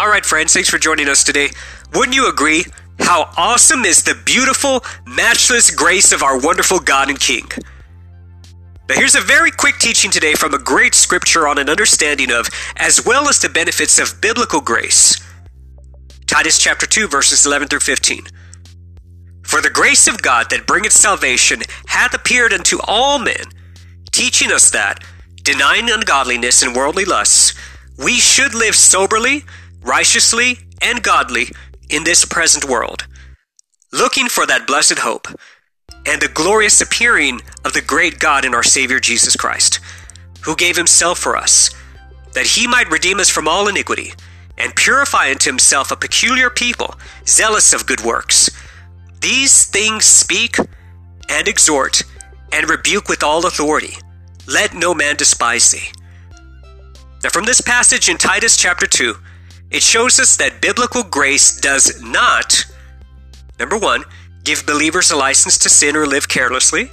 All right, friends, thanks for joining us today. Wouldn't you agree? How awesome is the beautiful, matchless grace of our wonderful God and King? Now, here's a very quick teaching today from a great scripture on an understanding of, as well as the benefits of biblical grace. Titus chapter 2, verses 11 through 15. For the grace of God that bringeth salvation hath appeared unto all men, teaching us that, denying ungodliness and worldly lusts, we should live soberly, righteously, and godly in this present world, looking for that blessed hope and the glorious appearing of the great God and our Savior Jesus Christ, who gave himself for us, that he might redeem us from all iniquity, and purify unto himself a peculiar people, zealous of good works. These things speak and exhort and rebuke with all authority. Let no man despise thee. Now, from this passage in Titus chapter 2, it shows us that biblical grace does not, number one, give believers a license to sin or live carelessly.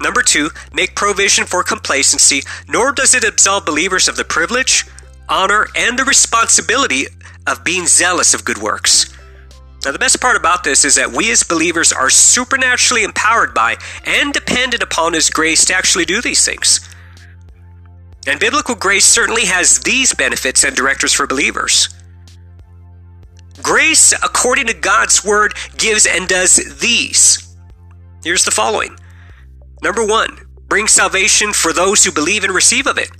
Number two, make provision for complacency, nor does it absolve believers of the privilege, honor, and the responsibility of being zealous of good works. Now, the best part about this is that we as believers are supernaturally empowered by and dependent upon His grace to actually do these things. And biblical grace certainly has these benefits and directors for believers. Grace, according to God's word, gives and does these. Here's the following Number one, bring salvation for those who believe and receive of it.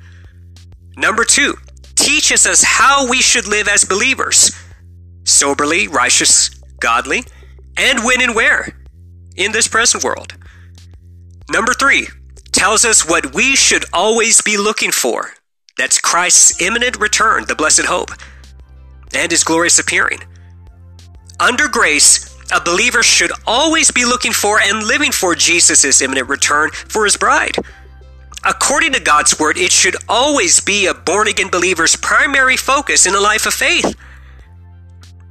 Number two, teaches us how we should live as believers soberly, righteous, godly, and when and where in this present world. Number three, tells us what we should always be looking for. That's Christ's imminent return, the blessed hope, and his glorious appearing. Under grace, a believer should always be looking for and living for Jesus' imminent return for his bride. According to God's word, it should always be a born again believer's primary focus in a life of faith.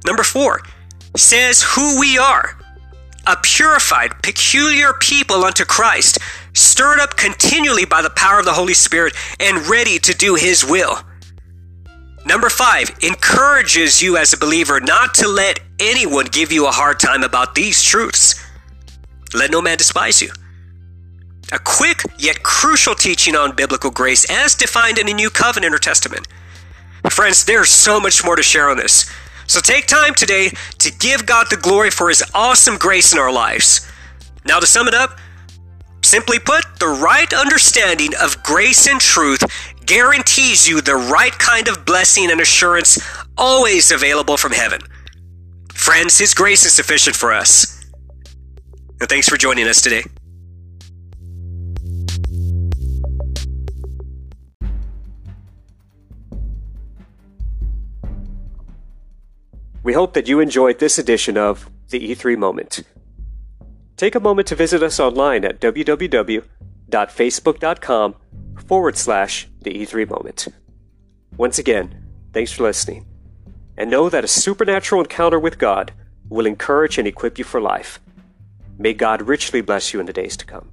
Number four says who we are a purified, peculiar people unto Christ, stirred up continually by the power of the Holy Spirit and ready to do His will. Number five, encourages you as a believer not to let anyone give you a hard time about these truths. Let no man despise you. A quick yet crucial teaching on biblical grace as defined in the New Covenant or Testament. Friends, there's so much more to share on this. So take time today to give God the glory for His awesome grace in our lives. Now, to sum it up, simply put, the right understanding of grace and truth guarantees you the right kind of blessing and assurance always available from heaven. Friends, His grace is sufficient for us. And thanks for joining us today. We hope that you enjoyed this edition of the E3 Moment. Take a moment to visit us online at www.facebook.com forward slash the E3 Moment. Once again, thanks for listening. And know that a supernatural encounter with God will encourage and equip you for life. May God richly bless you in the days to come.